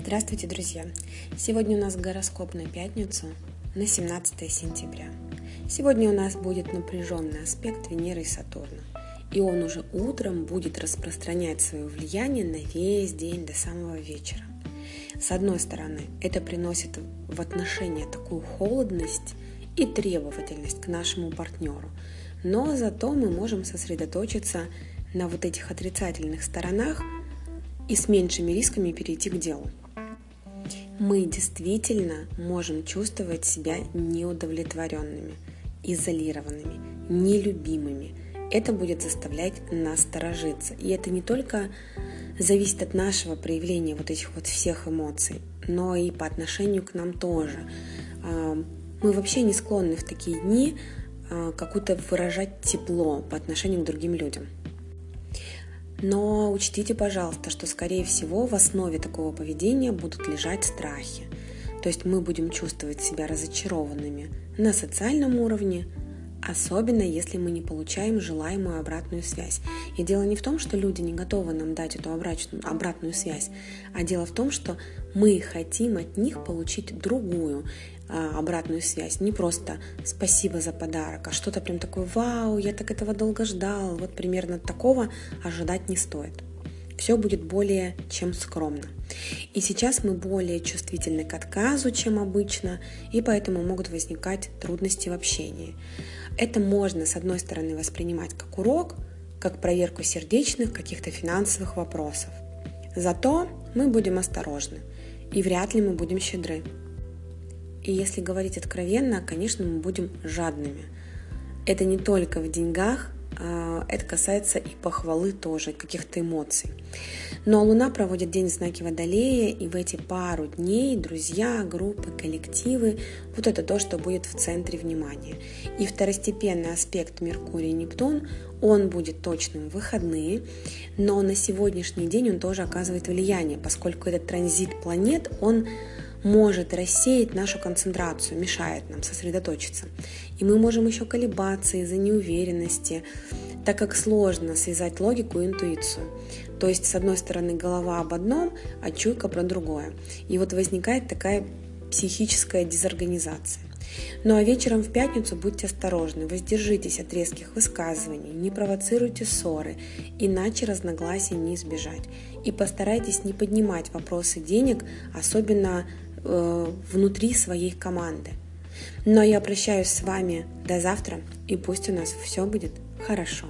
Здравствуйте, друзья! Сегодня у нас гороскоп на пятницу, на 17 сентября. Сегодня у нас будет напряженный аспект Венеры и Сатурна. И он уже утром будет распространять свое влияние на весь день до самого вечера. С одной стороны, это приносит в отношения такую холодность и требовательность к нашему партнеру, но зато мы можем сосредоточиться на вот этих отрицательных сторонах и с меньшими рисками перейти к делу мы действительно можем чувствовать себя неудовлетворенными, изолированными, нелюбимыми. Это будет заставлять нас сторожиться. И это не только зависит от нашего проявления вот этих вот всех эмоций, но и по отношению к нам тоже. А, мы вообще не склонны в такие дни а, какую-то выражать тепло по отношению к другим людям. Но учтите, пожалуйста, что, скорее всего, в основе такого поведения будут лежать страхи. То есть мы будем чувствовать себя разочарованными на социальном уровне, особенно если мы не получаем желаемую обратную связь. И дело не в том, что люди не готовы нам дать эту обратную связь, а дело в том, что мы хотим от них получить другую. А, обратную связь. Не просто спасибо за подарок, а что-то прям такое, вау, я так этого долго ждал. Вот примерно такого ожидать не стоит. Все будет более чем скромно. И сейчас мы более чувствительны к отказу, чем обычно, и поэтому могут возникать трудности в общении. Это можно, с одной стороны, воспринимать как урок, как проверку сердечных каких-то финансовых вопросов. Зато мы будем осторожны, и вряд ли мы будем щедры. И если говорить откровенно, конечно, мы будем жадными. Это не только в деньгах, а, это касается и похвалы тоже, каких-то эмоций. Но Луна проводит день в знаке Водолея, и в эти пару дней друзья, группы, коллективы, вот это то, что будет в центре внимания. И второстепенный аспект Меркурий и Нептун, он будет точным в выходные, но на сегодняшний день он тоже оказывает влияние, поскольку этот транзит планет, он может рассеять нашу концентрацию, мешает нам сосредоточиться. И мы можем еще колебаться из-за неуверенности, так как сложно связать логику и интуицию. То есть, с одной стороны, голова об одном, а чуйка про другое. И вот возникает такая психическая дезорганизация. Ну а вечером в пятницу будьте осторожны, воздержитесь от резких высказываний, не провоцируйте ссоры, иначе разногласий не избежать. И постарайтесь не поднимать вопросы денег, особенно внутри своей команды. Но я прощаюсь с вами до завтра, и пусть у нас все будет хорошо.